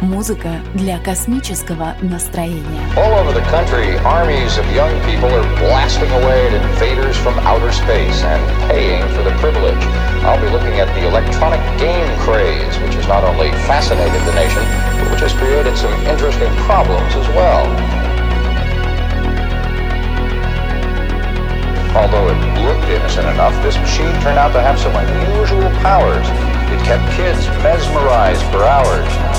Музыка для космического настроения. All over the country, armies of young people are blasting away at invaders from outer space and paying for the privilege. I'll be looking at the electronic game craze, which has not only fascinated the nation, but which has created some interesting problems as well. Although it looked innocent enough, this machine turned out to have some unusual powers. It kept kids mesmerized for hours.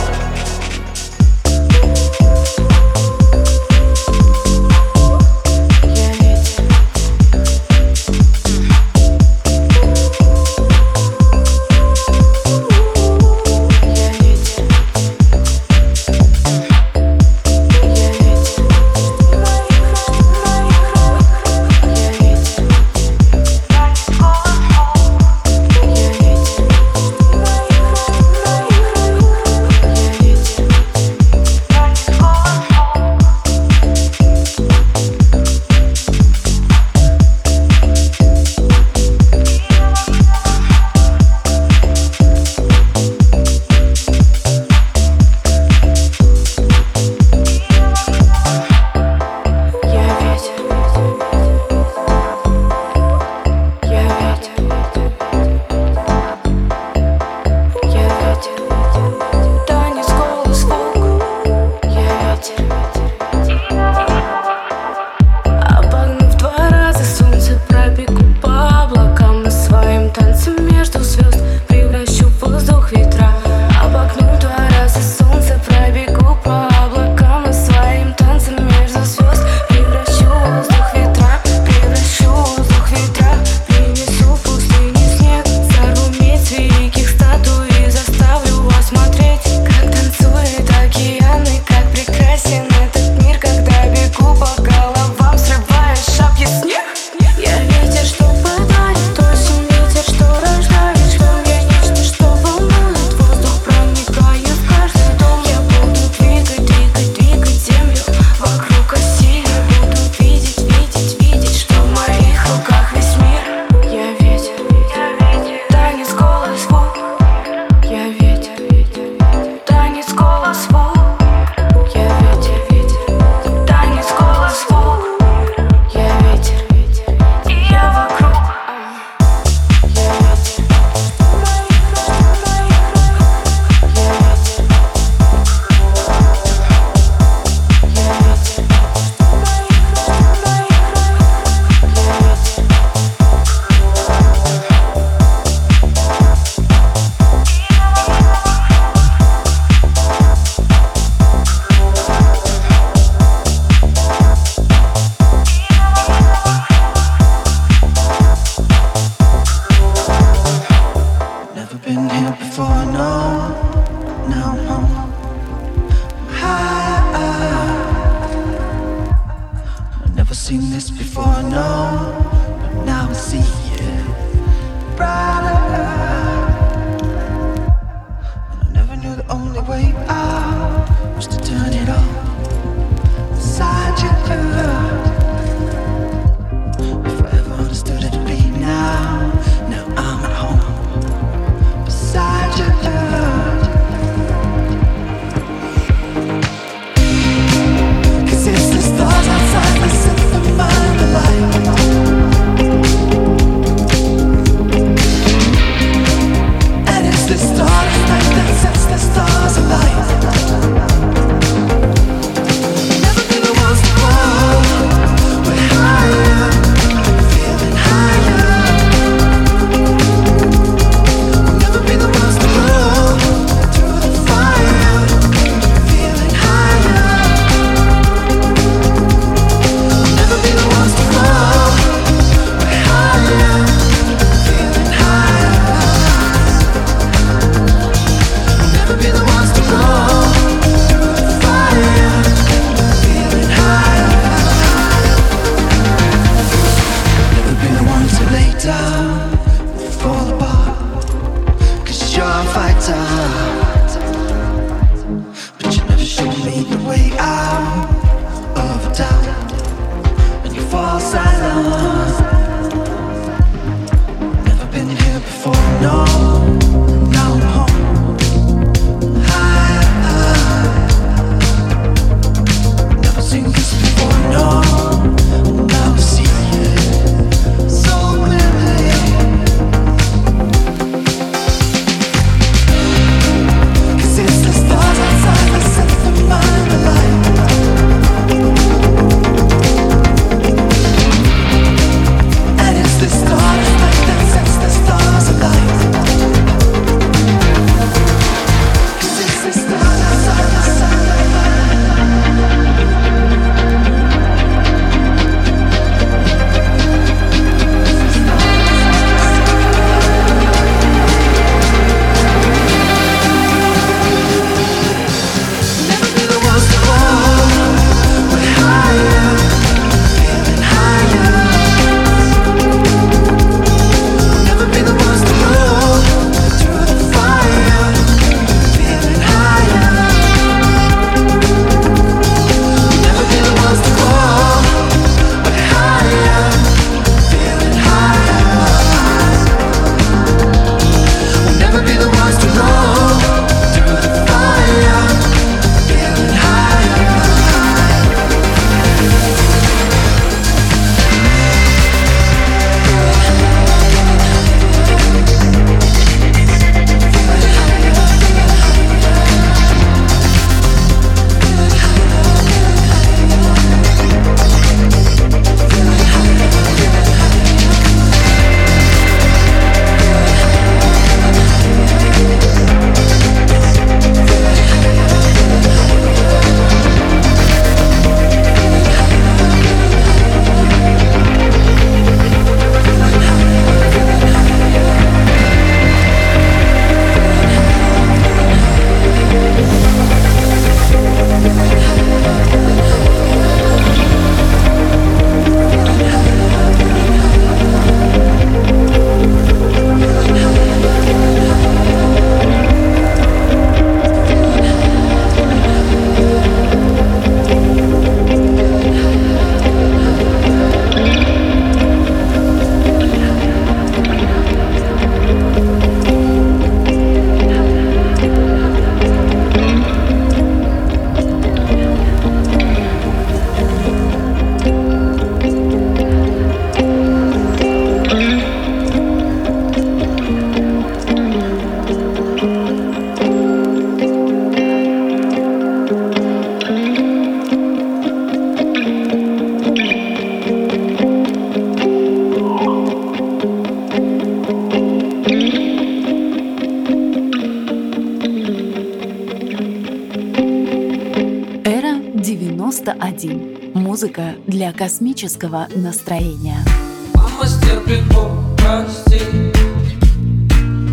Музыка для космического настроения. Мама стерпит глупости,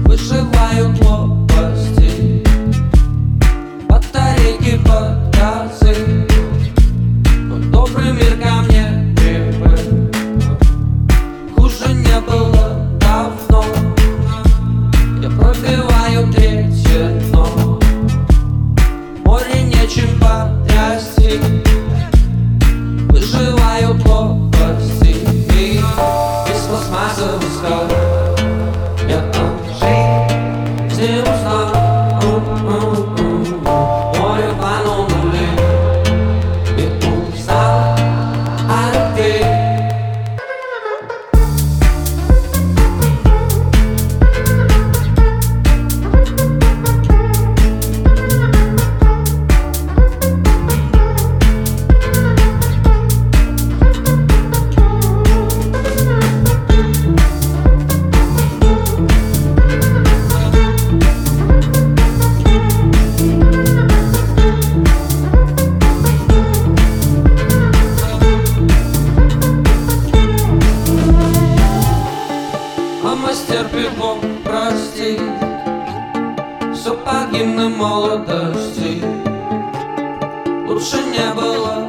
выживают лопасти, батарейки, подказы, но добрый мир ко мне все погиб на молодости. Лучше не было.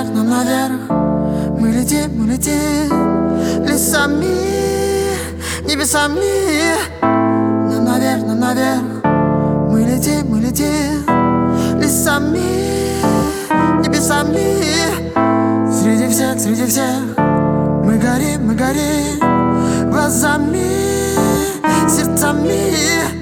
наверх, нам наверх. Мы летим, мы летим Лесами, небесами. Нам наверх, нам наверх. Мы летим, мы летим Лесами, небесами. Среди всех, среди всех. Мы горим, мы горим Глазами, сердцами.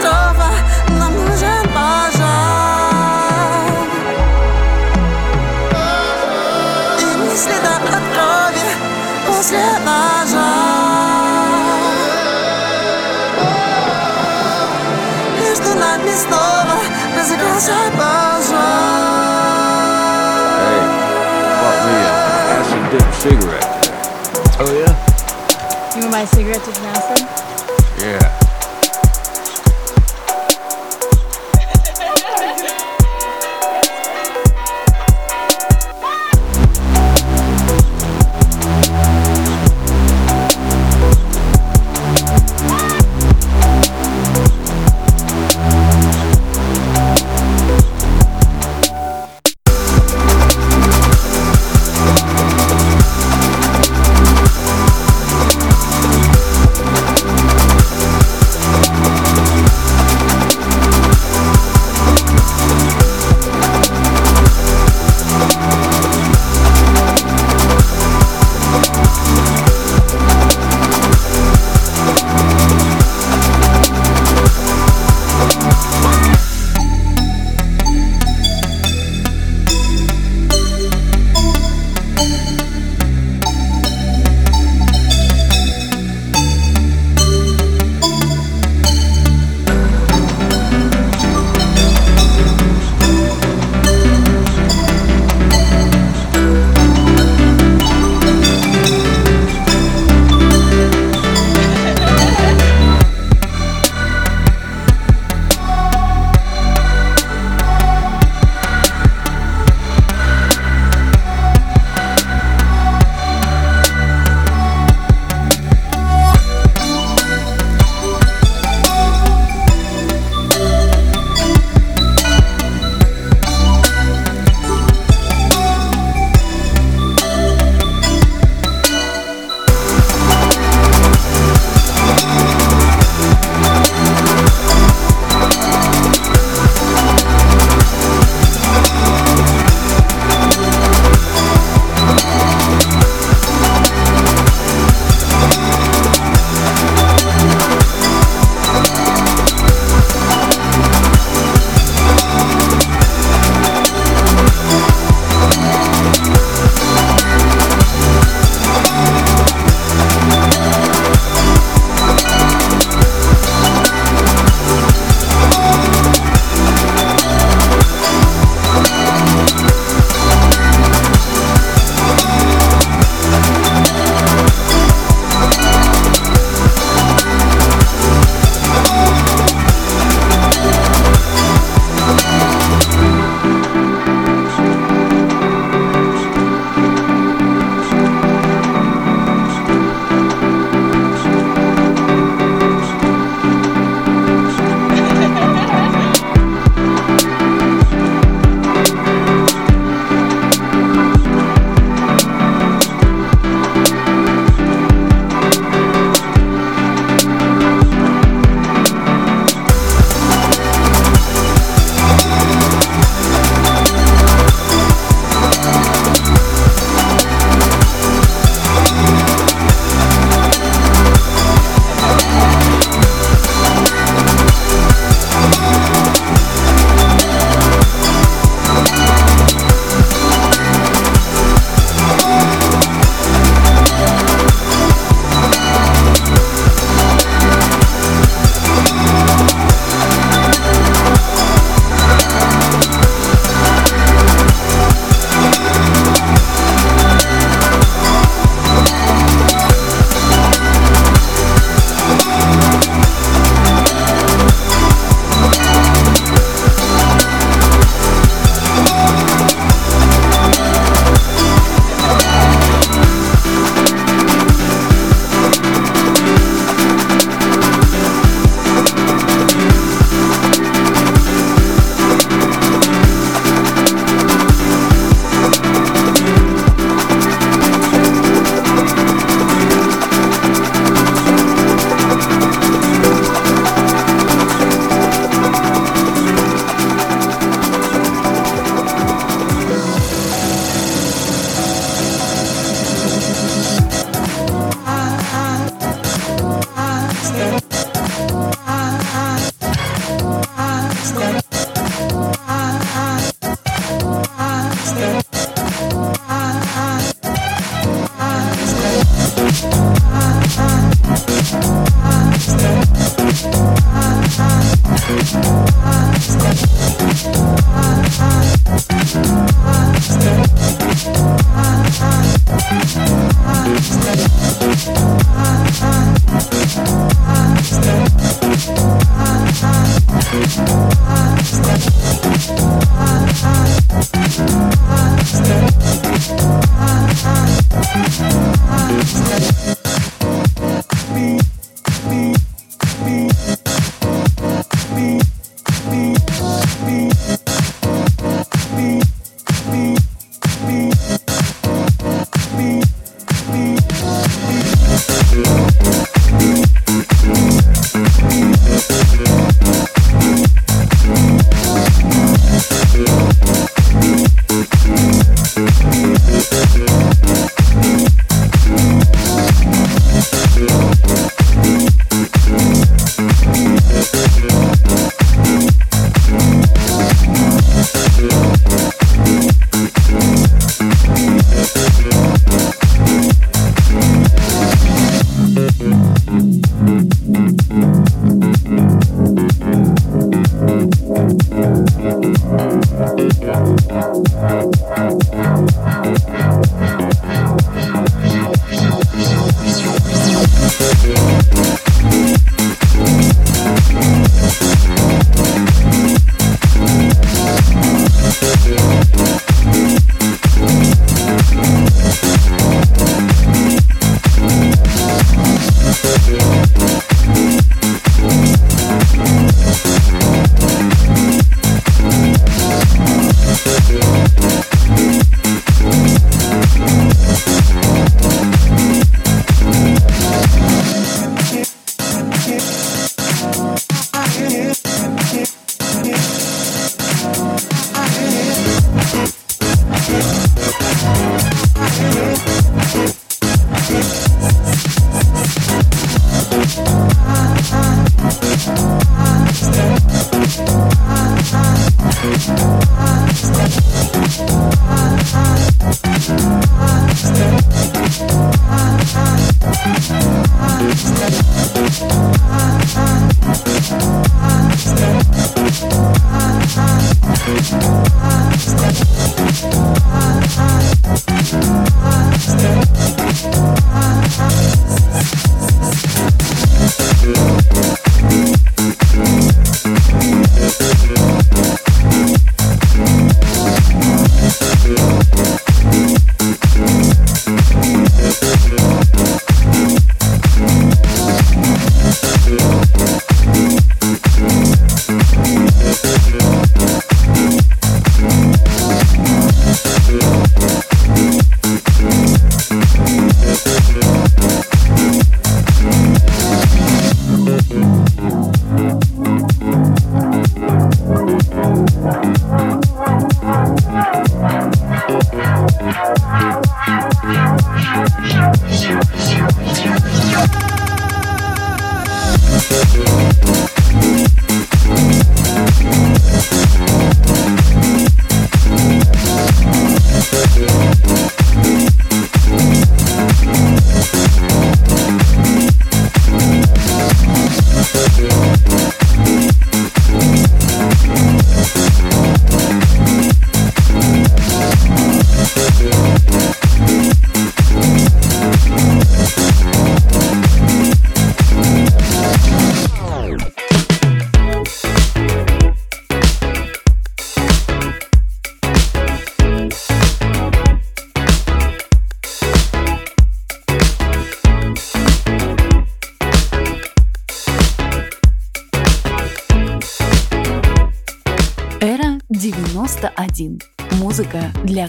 катастрофа, нам нужен пожар И не следа от крови после ножа Между нами снова разыгрался пожар Hey, fuck me up. That's a dip cigarette. Oh yeah? You want my cigarette to now?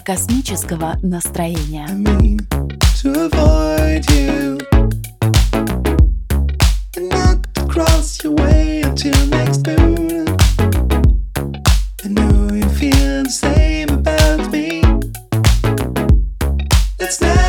Космического настроения. your way until next moon. I know you feel the same about me. Let's never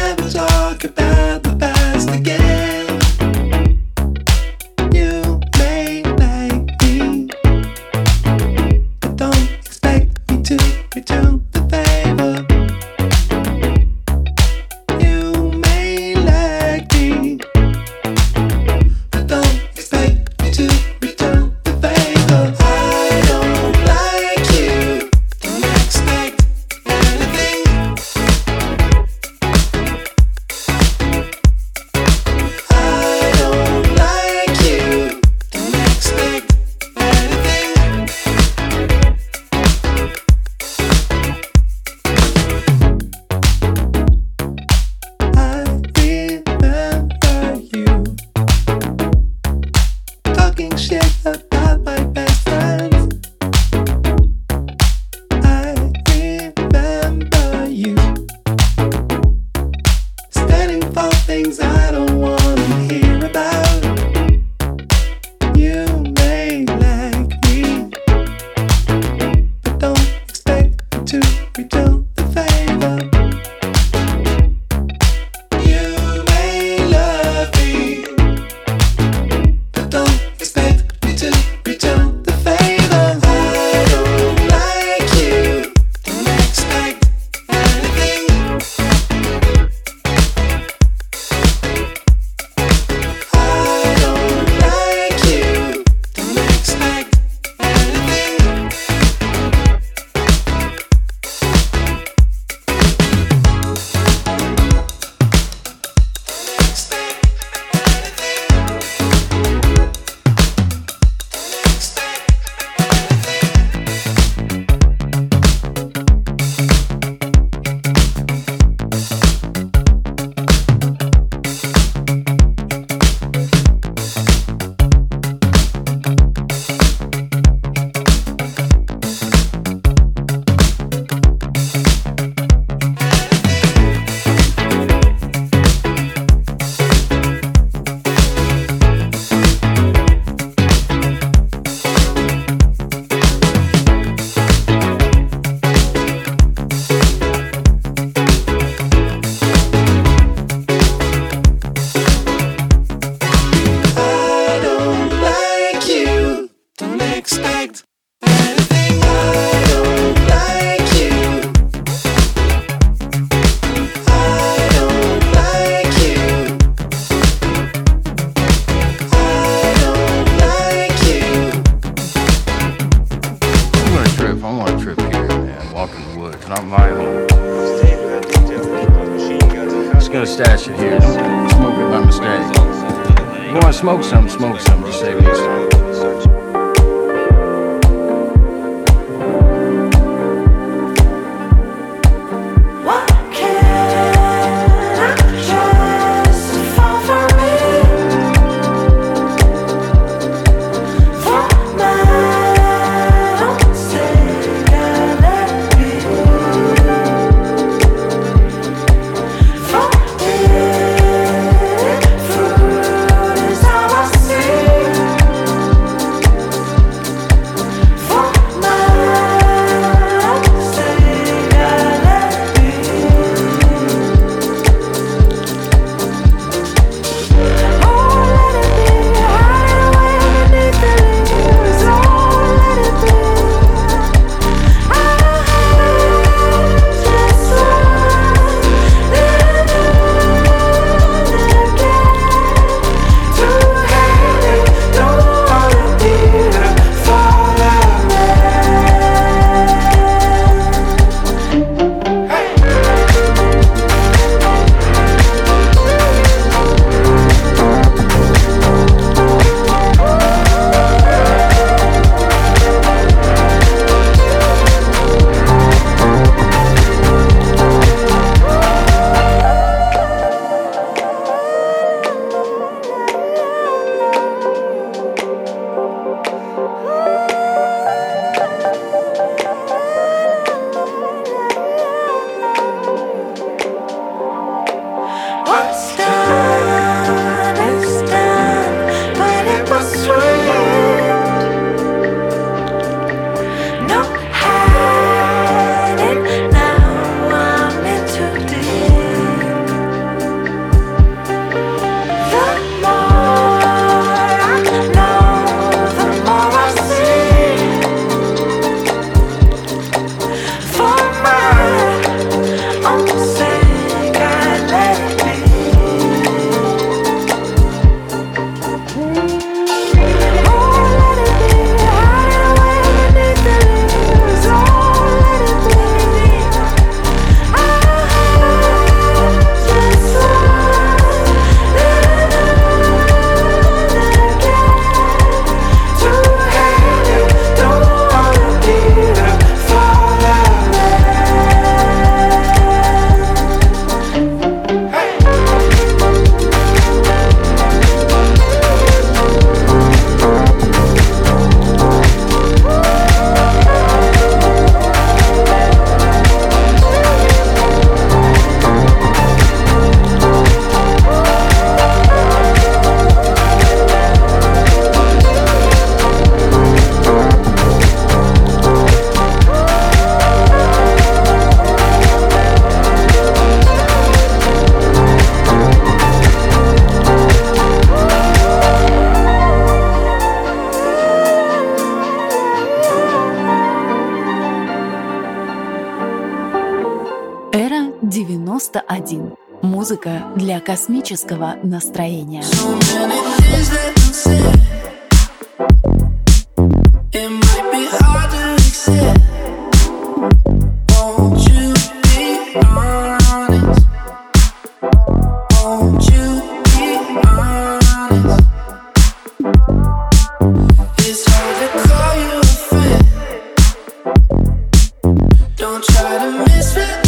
folks. космического настроения. It might be hard to accept. Won't you be honest? Won't you be honest? It's hard to call you a friend. Don't try to misfit.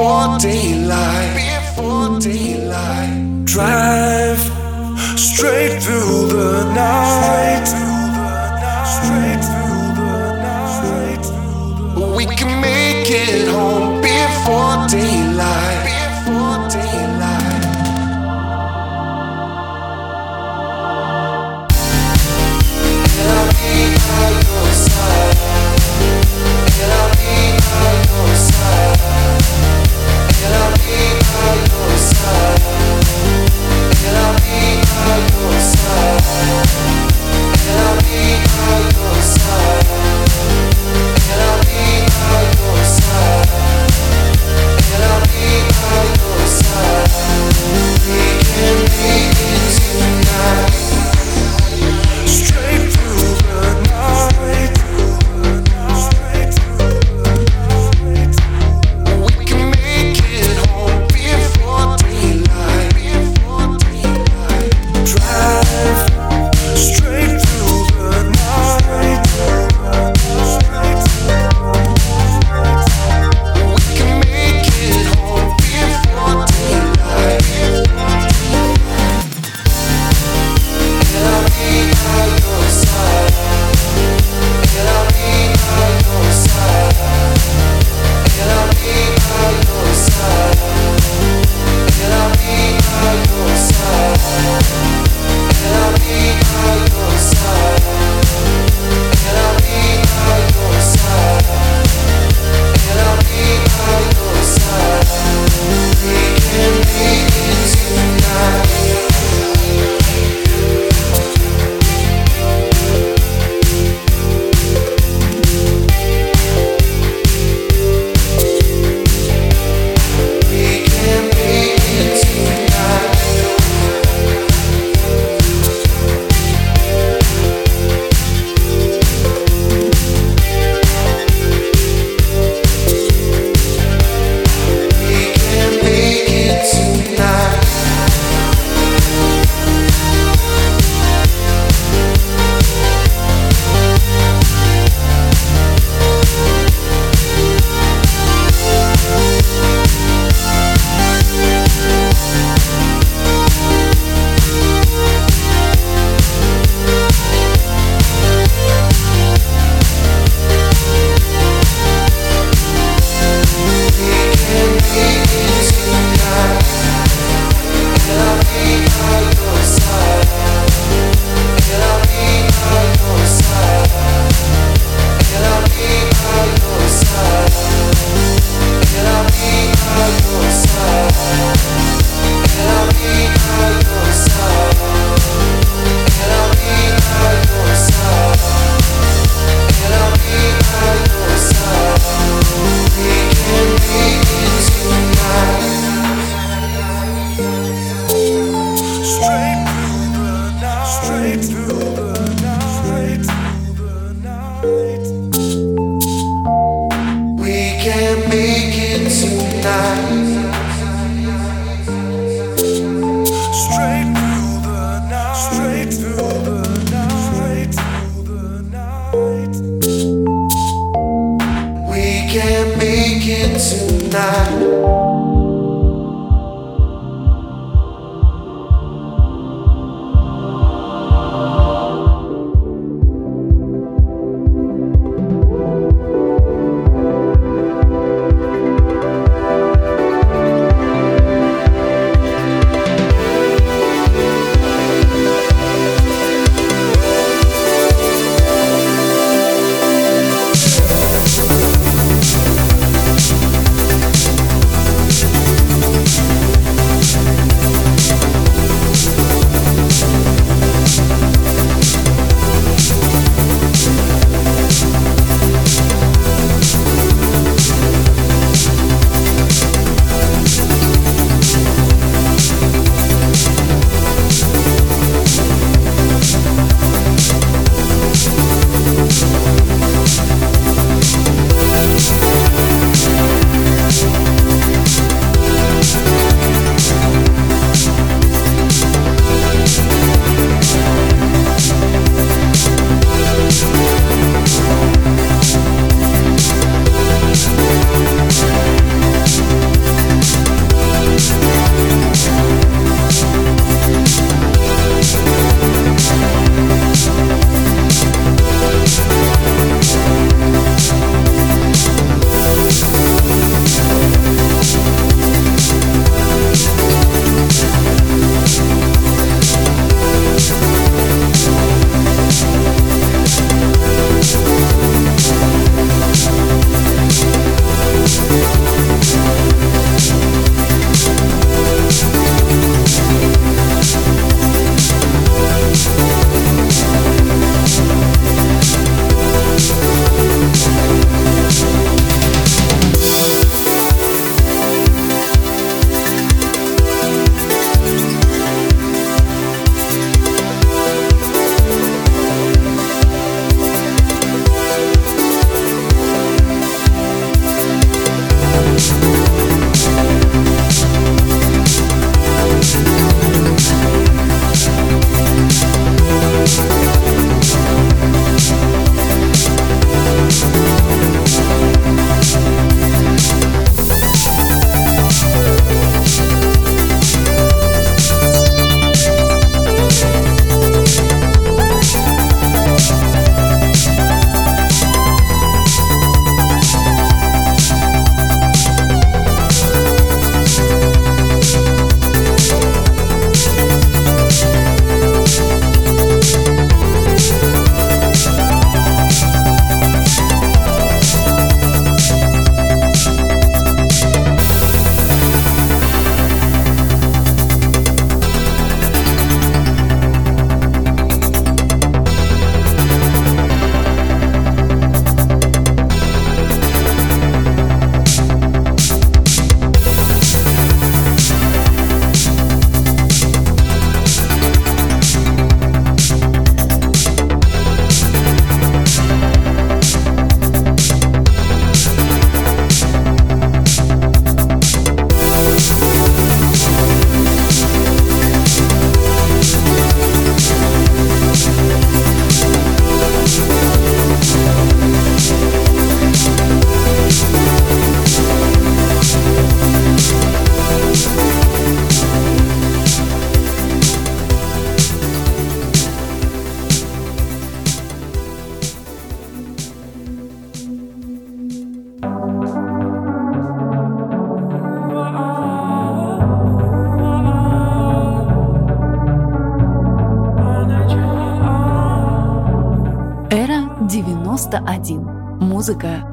before daylight. Before daylight. Drive straight through the night. Thank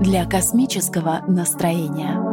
для космического настроения.